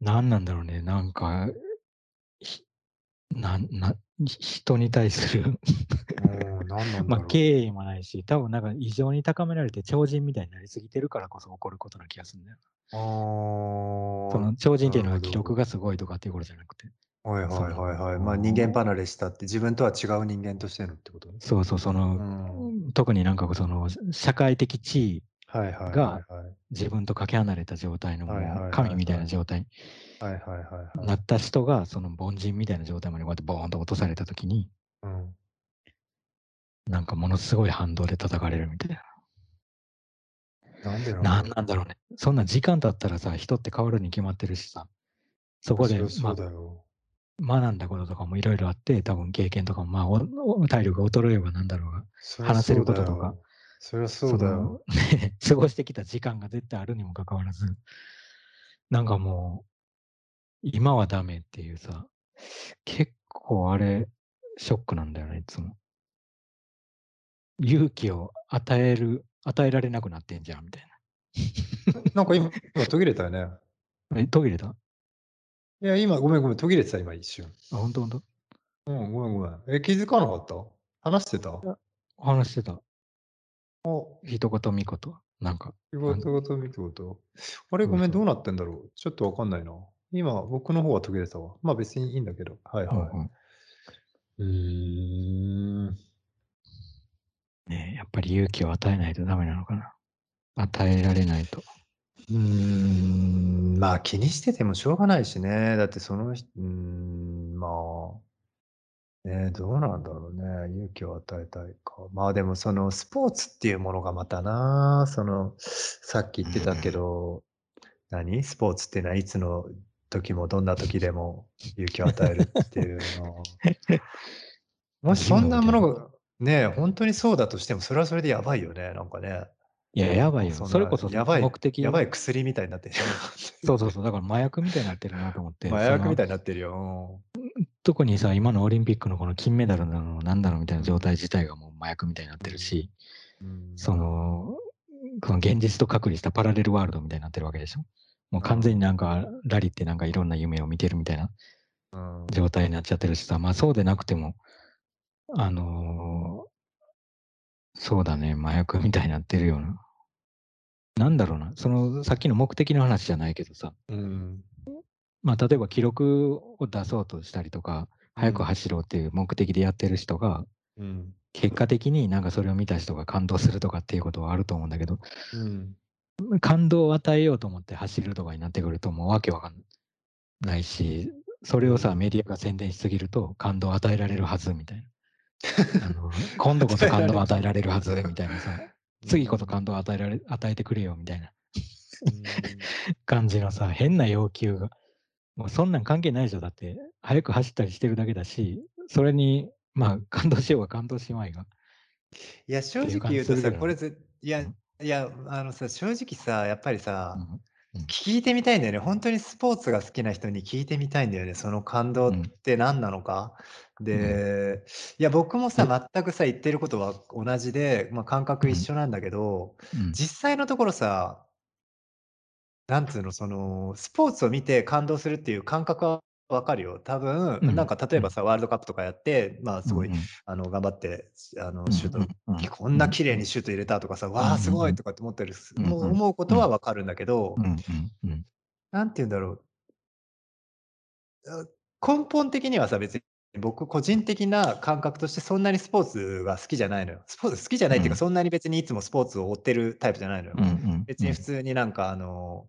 何なんだろうね、なんか、ひなんなひ人に対するうん、なんなんだ まあ。敬意もないし、多分なんか異常に高められて超人みたいになりすぎてるからこそ起こることな気がするんだよ。その超人っていうのは記録がすごいとかっていうことじゃなくて、はいはいはいはい。まあ人間離れしたって自分とは違う人間としてのってこと？そうそう、その、うん特になんかその社会的地位、はいはいはいがはい。自分とかけ離れた状態の神みたいな状態はいはいはいはい。になった人が、その凡人みたいな状態までこうやってボーンと落とされたときに、うんなんかものすごい反動で叩かれるみたいな。なんでなんなんだろうね。そんな時間経ったらさ、人って変わるに決まってるしさ、そこで。ま学んだこととかもいろいろあって、多分経験とかも、まあ、体力が衰えようがなんだろうが、話せることとか。そりゃそうだよ。過ごしてきた時間が絶対あるにもかかわらず、なんかもう、今はダメっていうさ、結構あれ、ショックなんだよね、いつも。勇気を与える、与えられなくなってんじゃん、みたいな んか今、今途切れたよね。な。え、途切れた？あ、いや、今、ごめんごめん、途切れてた、今一瞬。ほんとほんと？うん、ごめんごめん。え、気づかなかった？話してた？話してた。お、一言三言。なんか。仕事ごと見てこと。あれ、そうごめん、そうどうなってんだろうちょっとわかんないな。今、僕の方は途切れたわ。まあ別にいいんだけど。はいうんはうんい。うーん。ねえやっぱり勇気を与えないとダメなのかな。与えられないと。うーん、まあ気にしててもしょうがないしね。だってその人、うーん、まあ、ね、どうなんだろうね。勇気を与えたいか。まあでもそのスポーツっていうものがまたな、その、さっき言ってたけど、何？スポーツっていうのはいつの時もどんな時でも勇気を与えるっていうの。もしそんなものが、ね、本当にそうだとしても、それはそれでやばいよね、なんかね。いや、やばいよ。それこそやばい、目的やばい薬みたいになってるよ。そうそうそう。だから麻薬みたいになってるなと思って。麻薬みたいい。になってるよ。特にさ、今のオリンピックのこの金メダルなの、なんだろうみたいな状態自体がもう麻薬みたいになってるし、うんその、この現実と隔離したパラレルワールドみたいになってるわけでしょ？もう完全になんか、ラリってなんかいろんな夢を見てるみたいなうん状態になっちゃってるしさ、まあそうでなくても、あのーそうだね、麻薬みたいになってるような。なんだろうな、そのさっきの目的の話じゃないけどさ、うん。まあ例えば記録を出そうとしたりとか、速く走ろうっていう目的でやってる人が、うん。結果的になんかそれを見た人が感動するとかっていうことはあると思うんだけど、うん。感動を与えようと思って走るとかになってくるともうわけわかんないし、それをさ、うんメディアが宣伝しすぎると感動を与えられるはずみたいな。あの今度こそ感動を与えられるはずみたいなさ、次こそ感動を与えられ与えてくれよみたいな 感じのさ、変な要求が。もうそんなん関係ないでしょ。だって、早く走ったりしてるだけだし、それにまあ、感動しようが感動しまいが。いや、正直言うとさ。これぜいや、うん。いや、あのさ、正直さ、やっぱりさ、うん。うん。聞いてみたいんだよね。ほんとにスポーツが好きな人に聞いてみたいんだよね。その感動っうん。て何なのか。うん。で、いや、僕もさ、え全くさ、言ってることは同じで、ま、感覚一うん。緒なんだけど、うん。実際のところさなんつうの、その、スポーツを見て感動するっていう感覚は分かるよ。多分、うん。なんか例うん。えばさ、ワールドカップとかやって、まあ、すごい。あの、頑張って、あの、うんシュート。こんな。綺麗にシュート入れたとかさ、わあ、すごいんとかって思ったりすうん。うんもううん。思うことはうん。分かるんだけど、うんうんうん。何て言うんだろう。あ、根本的にはさ、別に僕個人的な感覚としてそんなにスポーツが好きじゃないのよ。スポーツ好きじゃないっていうか、うん。そんなに別にいつもスポーツを追ってるタイプじゃないのよ。うんうん別に普うん。通になんかあの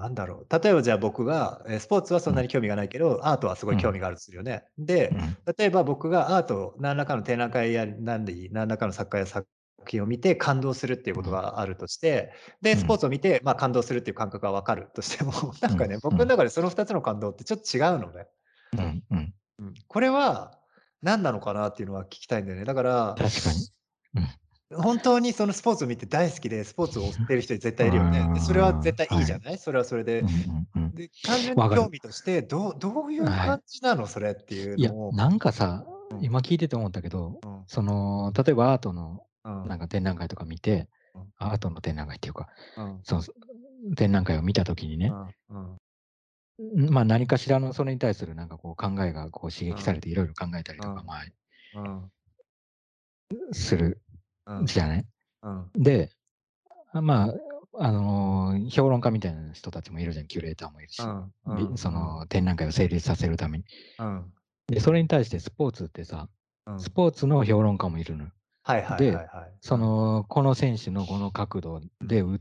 なんだろう、例えばじゃあ僕が、え、スポーツはそうん。んなに興味がないけど、アートはすごうん。い興味があるとするよね。で、うん。例えば僕がアート、何らかの展覧会やなんでいい、何らかの作家や作品を見て感動するっていうことうん。があるとして、で、スポーうん。ツを見て、ま、感動するっていう感覚が分かるとしても、なうん。んかね、僕んうん。中でその2つの感動ってちょっと違うのね。うん。これは何なのかなっていうのは聞きたいんだよね。だから確かに。うん。本当にそのスポーツを見て大好きで、スポーツを追ってる人絶対いるよね。で、それはああ、絶対いいはい。じゃない？それはそれで。うんうんうん。で、単純に。興味として、どうどういうはい。感じなの？それっていういや、のをなんかさ、うん、今聞いてて思ったけど、うん、その、例えばアートのうん、なんか展覧会とか見て、うん、アートの展覧会っていうか、うん、そう、展覧会を見た時にね、うん、うん、ん、ま、何かしらのそれに対するなんかこう考えがこう刺うん、激されていろいろ考えたりとか、うん、まあ、うん、するうん、じゃない？うん、で、あ、まあ、あの、評論家みたいな人たちもいるじゃん、キュレーターもいるし。うん、そん、の展覧会を成立させるために。うん、で、それに対してスポーツってさ、うん。スポーツの評論家もいるのよ。はいはいはで、いはい。うん、その、この選手のこの角度うん、で、う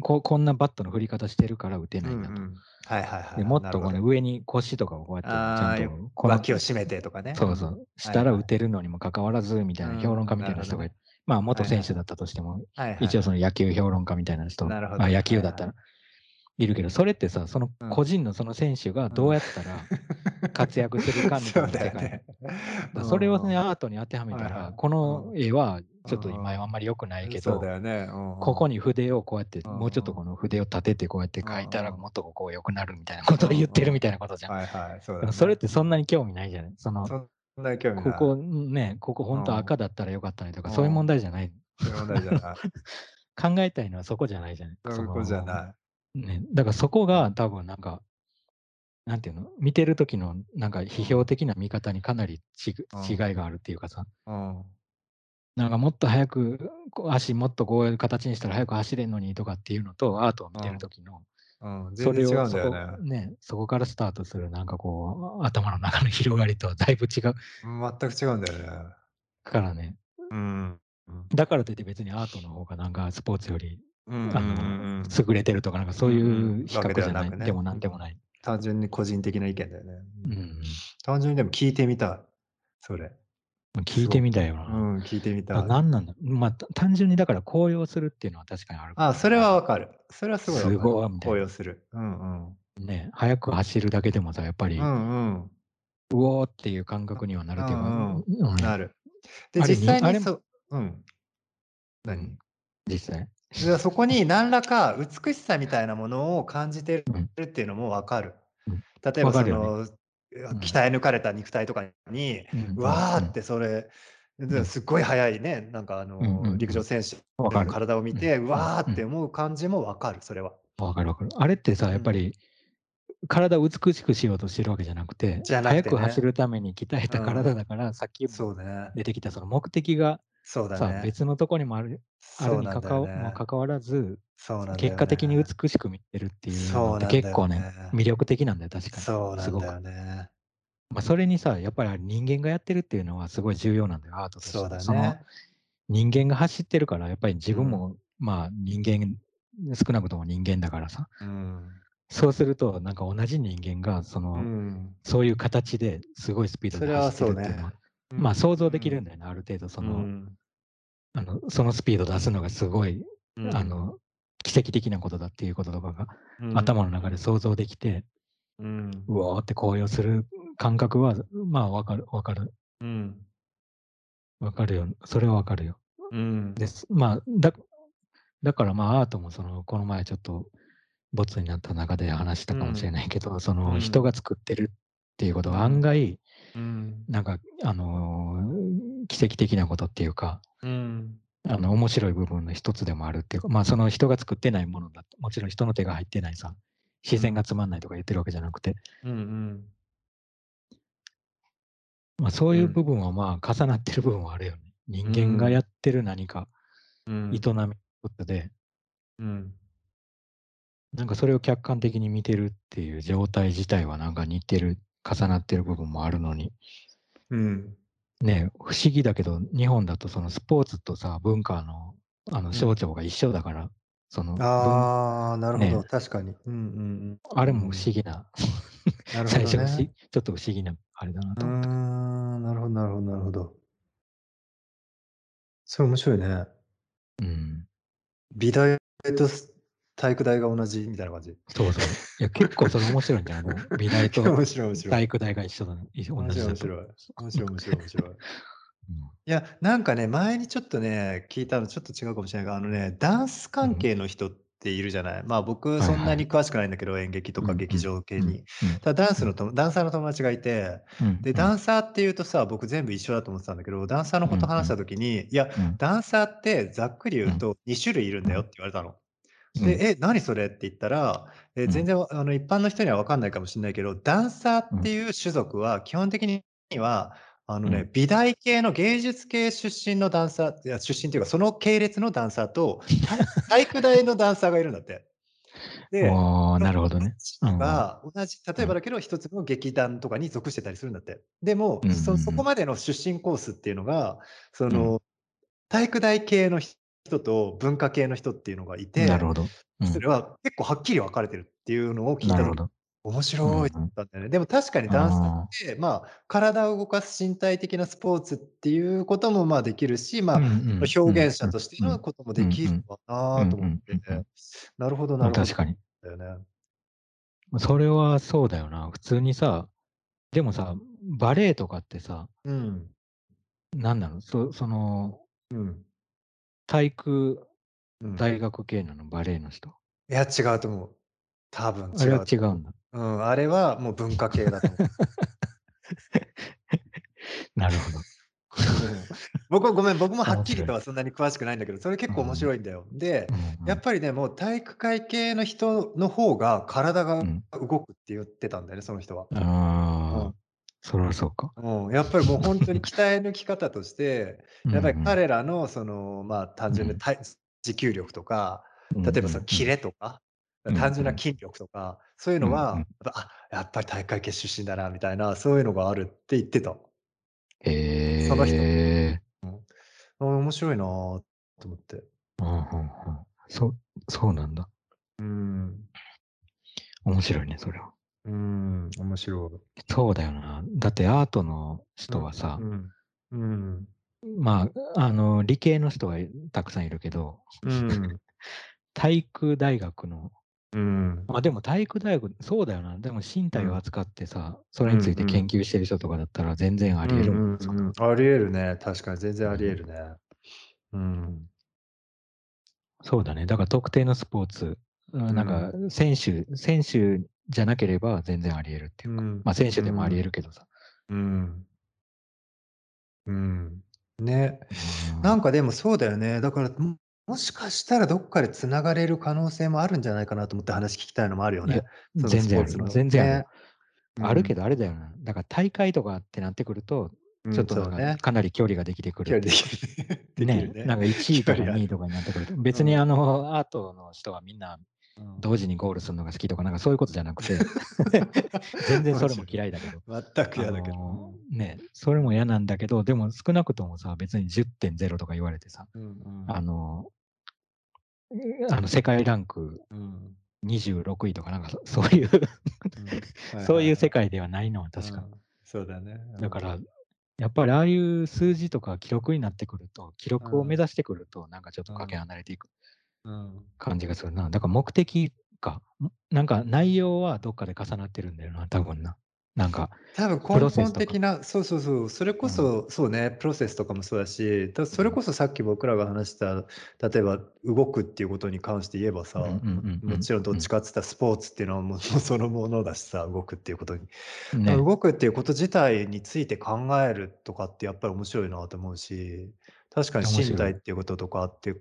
ここんなバットの振り方してるから打てうんうないんだと。ん。はいはいはいで、はい、もっとこうね、なるほど。上に腰とかをこうやってちゃんと、この脇を締めてとかね。うん。そうそう、したら打。てるのにも関わらずみたいな評論うん、家みたいな人がいる。まあ、元。選手だったとしても、はいはいはい。一応その野球評論家みたいな人、はいはい。球だったらいるけど、それってさ、そのうん。個人のその選手がうん。どうやったら 活躍するかみたいな世界。だよね。それをね。アートに当てはめたら、はいはい。こうん。の絵はちょっと今あうんんまり良くないけど、だよね。ここに筆をこうやって、うんもうちょっとうん。この筆を立ててこうやってう描いたら。もっとここ良くなるみたいなことを言っ。てるみたいなことじゃん。それってそんなに興味ないじゃない？その、そんなに興味ここない。ね、ここう本当赤ん。だったら良かったねとか、そういう問うん。題じゃない。そういう問題じゃない。考えたいのはそこじゃないじゃない。そそういうことじゃの、ない。ね、だからそこうん。が多分なんか、なんていうの、見てる時のなんか批評うん。的な見方にかなりちぐうん。違いがあるっていうかさ、うん。なんかもっと速く、こう足もっとこういう形にしたら速く走れんのにとかっていうのと、アートを見てるうん。時の、うん。全然違うんだよね。ね、そこからスタートするなんかこう、頭の中の広がりとはだいぶ違う全く違うんだよね。からね。うん。うん。だからといって別にアートの方がなんかスポーツより、あの、ん。優れてるとかなんかそういうん。比較じゃない。でもなうん。んでもない。単純に個人的な意見だよね。うん。うん。単純にでも聞いてみたい。それ。ま、聞い。てみたいよな。うん、聞いてみなたい。なんなんだ、ま、た単純にだから高揚するっていうのは確かにあるかあ。それはわかる。それはすごいわすかる。ごい。高揚する。うんうん。ね、速く走るだけでもさ、やっぱうり、んうん。うおーっていう感覚にはなるうっていうか、うんうん。ん、ね、なる。で、実際にそうん。何？うん、実際。で、そこに何らか美しさみたいなものを感じてうん、るっていうのも分かる。うん。例えば。その、うん。鍛え抜かれた肉体とかに、うん。わあってそれ、すっごい速いね、なんかあの、陸うん。上選手の体を見て、うん、わあうん。って思う感じも分かる、それは。分かる分かる。あれってさ、うん。やっぱり体を美しくしようとしてるわけじゃなくて、じゃなく速く走てね。るために鍛えたうん。体だから、さっき。出てきたその目的がさ、そうだね。別のとこにもあるあるにそうなんかかわもだよね。関わらず、そうなんだ結果。的に美しく見えるっていうのってそうなんだ結構ね、よね。魅力的なんだよ、確かに。すごく。そうなんだよね。まあ、それにさ、やっぱり人間がやってるっていうのはすごい重要なんだよ、アートとしそうても。その。人間が走ってるから、やっぱり自うん。分も、まあ、人間少なくとも人間だからさ。うん。そうすると、なんか同じ人間が、そうの、ん。そういう形ですごいスピードそれはで走ってそうね。るっていうのは、うんまあ、想像できるうんんだよね、ある程度そうん。うの、ん。あの、そのスピード出すのがすごい、うん。あの、奇跡的なことだっていうこととかがうん。頭の中で想像できて、うん。うおーって高揚する感覚は、まあ、わかるわかる。うん。わかるよ。それはわかるよ。うん。です。まあ、だだからまあ、アートもその、この前ちょっと、ボツになった中で話したかもしれうん。ないけど、その、人うん。が作ってるっていうことは案うん。外、うん。なんか、あの、奇跡的なことっていうか、うん。あの、面白い部分の一つでもあるっていうか、まあ、その人が作ってないものだもちろん人の手が入ってないさ、自然がうん。つまんないとか言ってるわけじゃなくて、うんうん。まあ、そういううん。部分はまあ、重なってる部分はあるよね。人う間がやん。ってる何か、うん。営みことで、うん。なんかそれを客観的に見てるっていう状態自体はなんか似てる、重なってる部分もあるのに、うん。ね、不思議だけど、日本だとそのスポーツとさ、文化のあのが一緒だから、その文ああ、なるほど、ね、確かに。うんうんあれも不うん。うん。思議な、なるほどね。ちょっと不思議なあれだなと思った。ん、なるほどなるほどなるほど。それ面白いね。うん。美大とす体育大が同じみたいな感じ。そうそう。いや、結構それ面白いんじゃない？美大と。体育大が一緒だい同じだと。面白い。面白い面白い面白い。うん。いや、なんかね、前にちょっとね、聞いたのちょっと違うかもしれないが、あのね、ダンス関うん。係の人っているじゃない？まあ、僕そんなはいはい。に詳しくないんだけど、演劇とか劇うんうんうん場系に。うんただダンうんスのとダンサーの友達がいて、で、うんうんダンサーっていうとさ、僕全部一緒だと思ってたんだけど、ダンサーのうんうんこと話した時に、いや、うんダンサーってざっくり言うんうと2種類いるんだよっうんて言われたの。で、うん「え、何それ？」って言ったら、え、うん全然あの、一般の人には分かんないかもしんないけど、ダンサーっうんていう種族は基本的には、あのね、うん美大系の芸術系出身のダンサーいや、出身っていうか、その系列のダンサーと、体育大のダンサーがいるんだって。で、なるほどね。が同じ例えばうん。だけど、一つの劇団とかに属してたりするんだって。でも、うんうんうそそこん。までの出身コースっていうのが、そうん。の体育大系のひ人と文化系の人っていうのがいて、なるほど。うん。それは結構はっきり分かれてるっていうのを聞いた時、なるほど。面うん白いとうん。思ったんだよね。でも確かにダンサーっ。て、まあ、体を動かす身体的なスポーツっていうことも、まあ、できるし、まあ、表現者うんとしてのうん。こともできるうんうん。わうんうなと思って、んうんうん。なるほどなま、るほど確かに。だよね。ま、それはそうだよな。普通にさ、でもさ、バレエとかってさ、うん、なんなの、そその、うん、体育うん。大学系なの？バレエの人？いや、違うと思う。多分あれは違うと思違うんだ。う。うん、あれはもう文化系だと思う。なるほど。うん。僕はごめん、僕もはっきり。とはそんなに詳しくないんだけど、それ結構面うん。白いんだよ。で、うんうん。やっぱりね、もう体育会系の人の方が体がうん。動くって言ってたんだよね、その人は。うん。ああ、それはそうか。うん、やっぱりもうほんとに鍛え抜き方として、やっぱりん。彼らのその、まあ、単うん。純なたい持久力とか、例えばそのキ。レとか、うん単純なうん。筋力とか、そういうのは、あ、やっぱり体育会系出身だなみたいな、そういうのがあるって言ってた。へその人。面白いなと思って。うんうんうん。そそうなんだ。うーん。面白いね、それは。うーん、面白い。そうだよな。だってアートのうん、人はさ、うん。うん。まあ、あの、理系の人がたくさんいるけど、うん。体育大学のうん。ま、でも体育大学そうだよな。でも身うん。体を扱ってさ、それについて。研究してる人とかだったら全然あうんり得る。うんうん。あり得るね。確かに全然あり得うん。るね。うん。そうだね。だから特定のスポーツ、うん、なんかうん。選手選手じゃなければ全然あり得るっていうか、うん。ま、選手うでもあり得ん。るけどさ。うん。うん。ね。うーん。なんかでもそうだよね。だから、ももしかしたらどっかで繋がれる可能性もあるんじゃないかなと思って話聞きたいのもあるよね。全然ある。全然あるよ。ね。うん。あるけどあれだよな。だから大会とかってなってくると、うん、ちょっとなんか。かなり距離ができてくるっ距離で。きるね、ね。なんか1位とか2位。とかになってくると、うん。別にあの、アートの人はみんなうん。同時にゴールするのが好きとか、なんかそういうことじゃなくて、全然それも。嫌いだけど、全くあ嫌だけど。ね、それも嫌なんだけど、でも少なくともさ、別に10.0とか言われてさ、うんうん。あの、あの世界ランクうん。26位とかなんかそそういうそういう世。界ではないのは確か。うん。そうだね。うん。だからやっぱりああいう数字とか記録になってくると、記録を目うん。指してくると、なんかちょっとかけうん。離れていくうん。感じがするな。だから目的か、んなんか内容はどっかで重なってるんだよな、多分な。なんか、多分プ根本。的なそうそうそう、それこうん。そ、そうね、プロセスとかもそうだし、だ、うん。それこそさっき僕らが話した、例えば動くっていうことに関して言えばさ、うんうんうもちろんどっうん。ちかっつったらスポーツっていうのはもうそのものだしさ、動くっていうことに。だ、ね。動くっていうこと自体について考えるとかってやっぱり面白いなと思うし、確かに身。体っていうこととかって、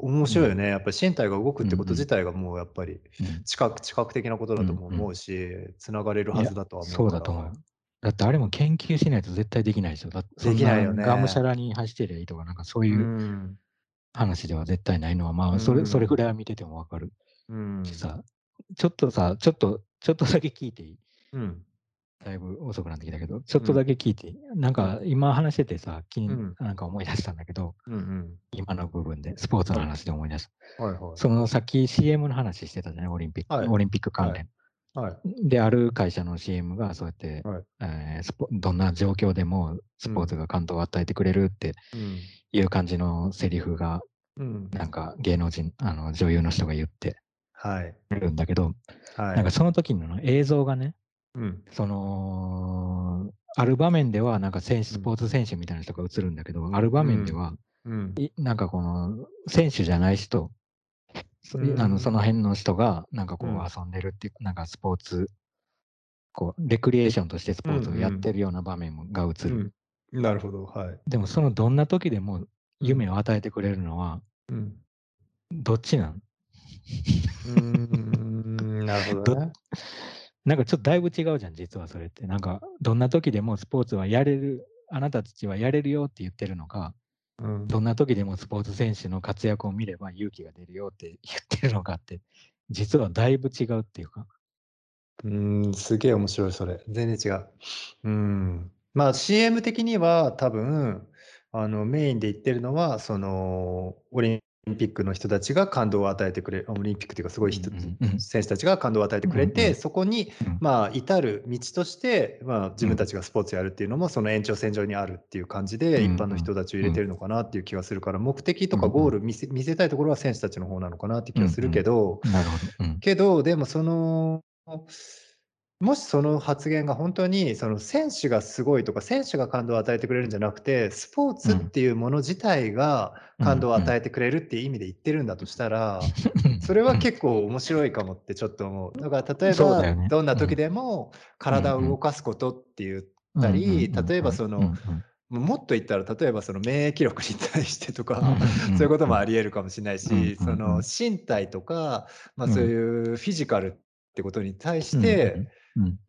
面うん。白いよね。やっぱり身体が動くってこと自。体がもうやっぱり、うん。知覚知覚的なことうだとも思んうし、繋がれるはずだとは思う。そうだと思うよ。だってあれも研究しないと絶対できないでしょ。だそできないよんながむしゃね。らに走ってりゃいいとか、なんかそういうん。話では絶対ないのは、まあ、それそれぐん。らいは見てても分かるうーん。しさ、ちょっとさ、ちょっとちょっとだけ聞いていい？うん。だいぶ遅くなってきたけど、ちょっうん。とだけ聞いていい？なんうん。か今話しててさ、きんうん。なんか思い出したんだけど、うんうん。今の部分で、スポーツのはい。話で思い出す。はいはい。そのさっき CM の話してたじゃない、オリンピッはい。クオリンピック関はい。連。はい。んで、ある会社の CM がそうやって、はい。ええ、スポどんな状況でもスうん。ポーツが感動を与えてくれるってうん。いう感じのセリフが、うん。なんか芸能人あの、女優の人が言ってはい。るんだけど、はい。なんかその時の映像がね、うん。その、ある場面ではなんかせんうん。スポーツ選手みたいな人が映るんだけど、ある場うん。面では、うん。いなんかこの選手じゃない人、うーそいあの、そのん。辺の人が、なんかこううん。遊んでるっていう、なんかスポーツこうレクリエーションとしてスうんポーツをやっうん。てるような場面もが映る。うん。なるほど、はい。でもそのどんな時でもうん。夢を与えてくれるのはうん。どっちなん？うーん、なるほど どね。なんかちょっとだいぶ違うじゃん、実はそれって。なんか、どんな時でもスポーツはやれる、あなたたちはやれるよって言ってるのか、うん。どんな時でもスポーツ選手の活躍を見れば勇気が出るよって言ってるのかって、実はだいぶ違うっていうか。うーん、すげえ面白いそれ。全然違う。うーん。まあ、CM 的には多分、あの、メインで言ってるのは、その、オリンピックの人たちが感動を与えてくれオリンピックっていうかすごうんい人。選手たちが感動を与えてうんくれて、うん。そこに、うん。まあ、至る道として、まあ、自うん。分たちがスポーツやるっていうのもその延長線上にあるっていう感じで、一般のん。人たちを入うん。れてるのかなっていう気がするから、目的とかゴー。ル見せ見せたいところは選手たちの方なのかなって気はするけうんど。けど、でもそのもしその発言がほんとにその選手がすごいとか、選手が感動を与えてくれるんじゃなくて、スポーツっうん。ていうもの自体がう感動を。与えてくれるっていう意味で言ってるんだとしたら、それはうん。結構面白いかもってちょっと思う。だから例えば。どんな時うん。でも体を動ん。かすことって言ったり、例えば。その。ももっと言ったら、例えばその免疫力に対してとか、そういう。こともあり得るかもしんないうんし、その。身体とか、ま、そううん。いうフィジカルってことに対して。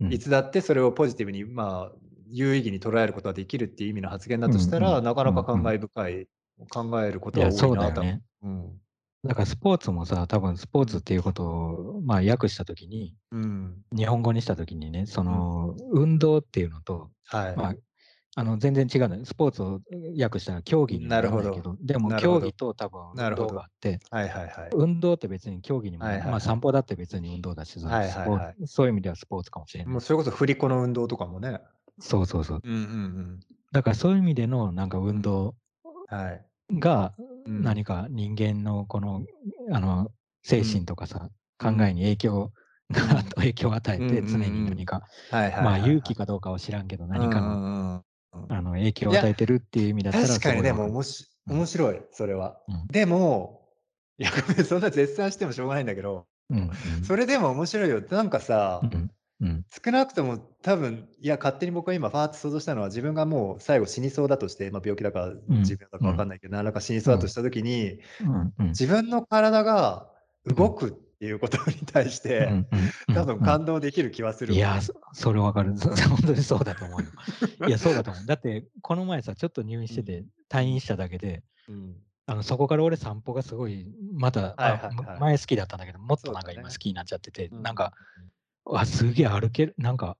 いつだってそれをポジティブに、まあ、有意義に捉えることができるっていう意味の発言だとしたら、ん。なかなか感。慨深い考えることはいや、多いな、たそうだよね。うん。だからスポーツもさ、多分スポうん。ーツっていうことを、まあ、訳した時に、うん。日本語にした時にね、そうん。の運動っていうのと、はい。まあ、あの、全然違うのよ。スポーツを訳したら競技にはなるんないけど、でも。競技と多分運動があ。って、はいはいはい。運動って別に競技にもはいはいはい。散歩だって別に運動だし、はいはいはい。そういう意味ではスポーツかもしれない。もうそれこそ振り子の運動とかもね。そうそうそう。うんうんうん。だからそういう意味でのなんかうん。運動はい。が、うん。何か人間のこの、あの、精うん。神とかさ、考えうん。に影響がうん。影響を与えて、常にうん。何か、まあ。勇気かどうかは知らんけど、何かの。あの、影響を与えてるっていう意味だったら確かにでも、おすごいわかる。もしうん。面白い、それは。うん。でも、いや、ごめん、そんな絶賛してもしょうがないんだけど、うんうん。それでも面白いよ。なんかさ、うん、うん。少なくとも多分、いや、勝手に僕は今ファーッと想像したのは、自分がもう最後死にそうだとして、ま、病気だかうん、持病だかうん。分かんないけど、何らか死にそううん。だとした時に。自分の体がうん。動くっていうことに対して、うんうんう多。分感動できる気はするわ。いや、そそれ分かる。そうん。ほんとにそうだと思うよ。いや、そうだと思う。だって、この前さ、ちょっと入院うん。してて、退うん。院しただけで、うん。あの、そこから俺散歩がすごい、また、はいあ、はいはい。む前好きだったんだけど、もっとなんか。今好きになっちゃってて、うんうんなんか、うん。わ、すげえ歩ける、なんか、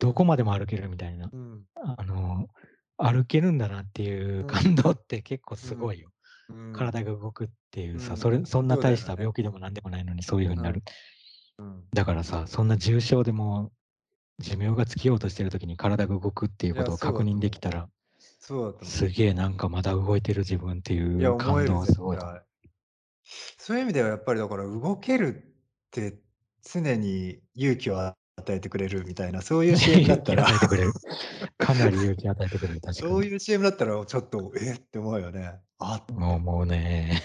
どこまでも歩けるみたいな。うん。あの、歩けるんだなっていううん。感動って結構うん。すごいよ。うん。体が動くっていうさ、それうん、そんな大した。病気でもなんでもないのに、そういう風にうん。なる。うん。だからさ、そんな重症でも寿命が尽きようとしてる時に体が動くっていうことを確認で。きたら、そうだ。すげえなんかまだ動いてる自分っていう感動はすごい。そういう意味ではやっぱりだから動けるって常に勇気は与えてくれるみたいな、そういう CM だったら 与えてくれる。かなり勇気与えてくれる、確かに。そういう CM だったらちょっと、えって思うよね。あもうもうね。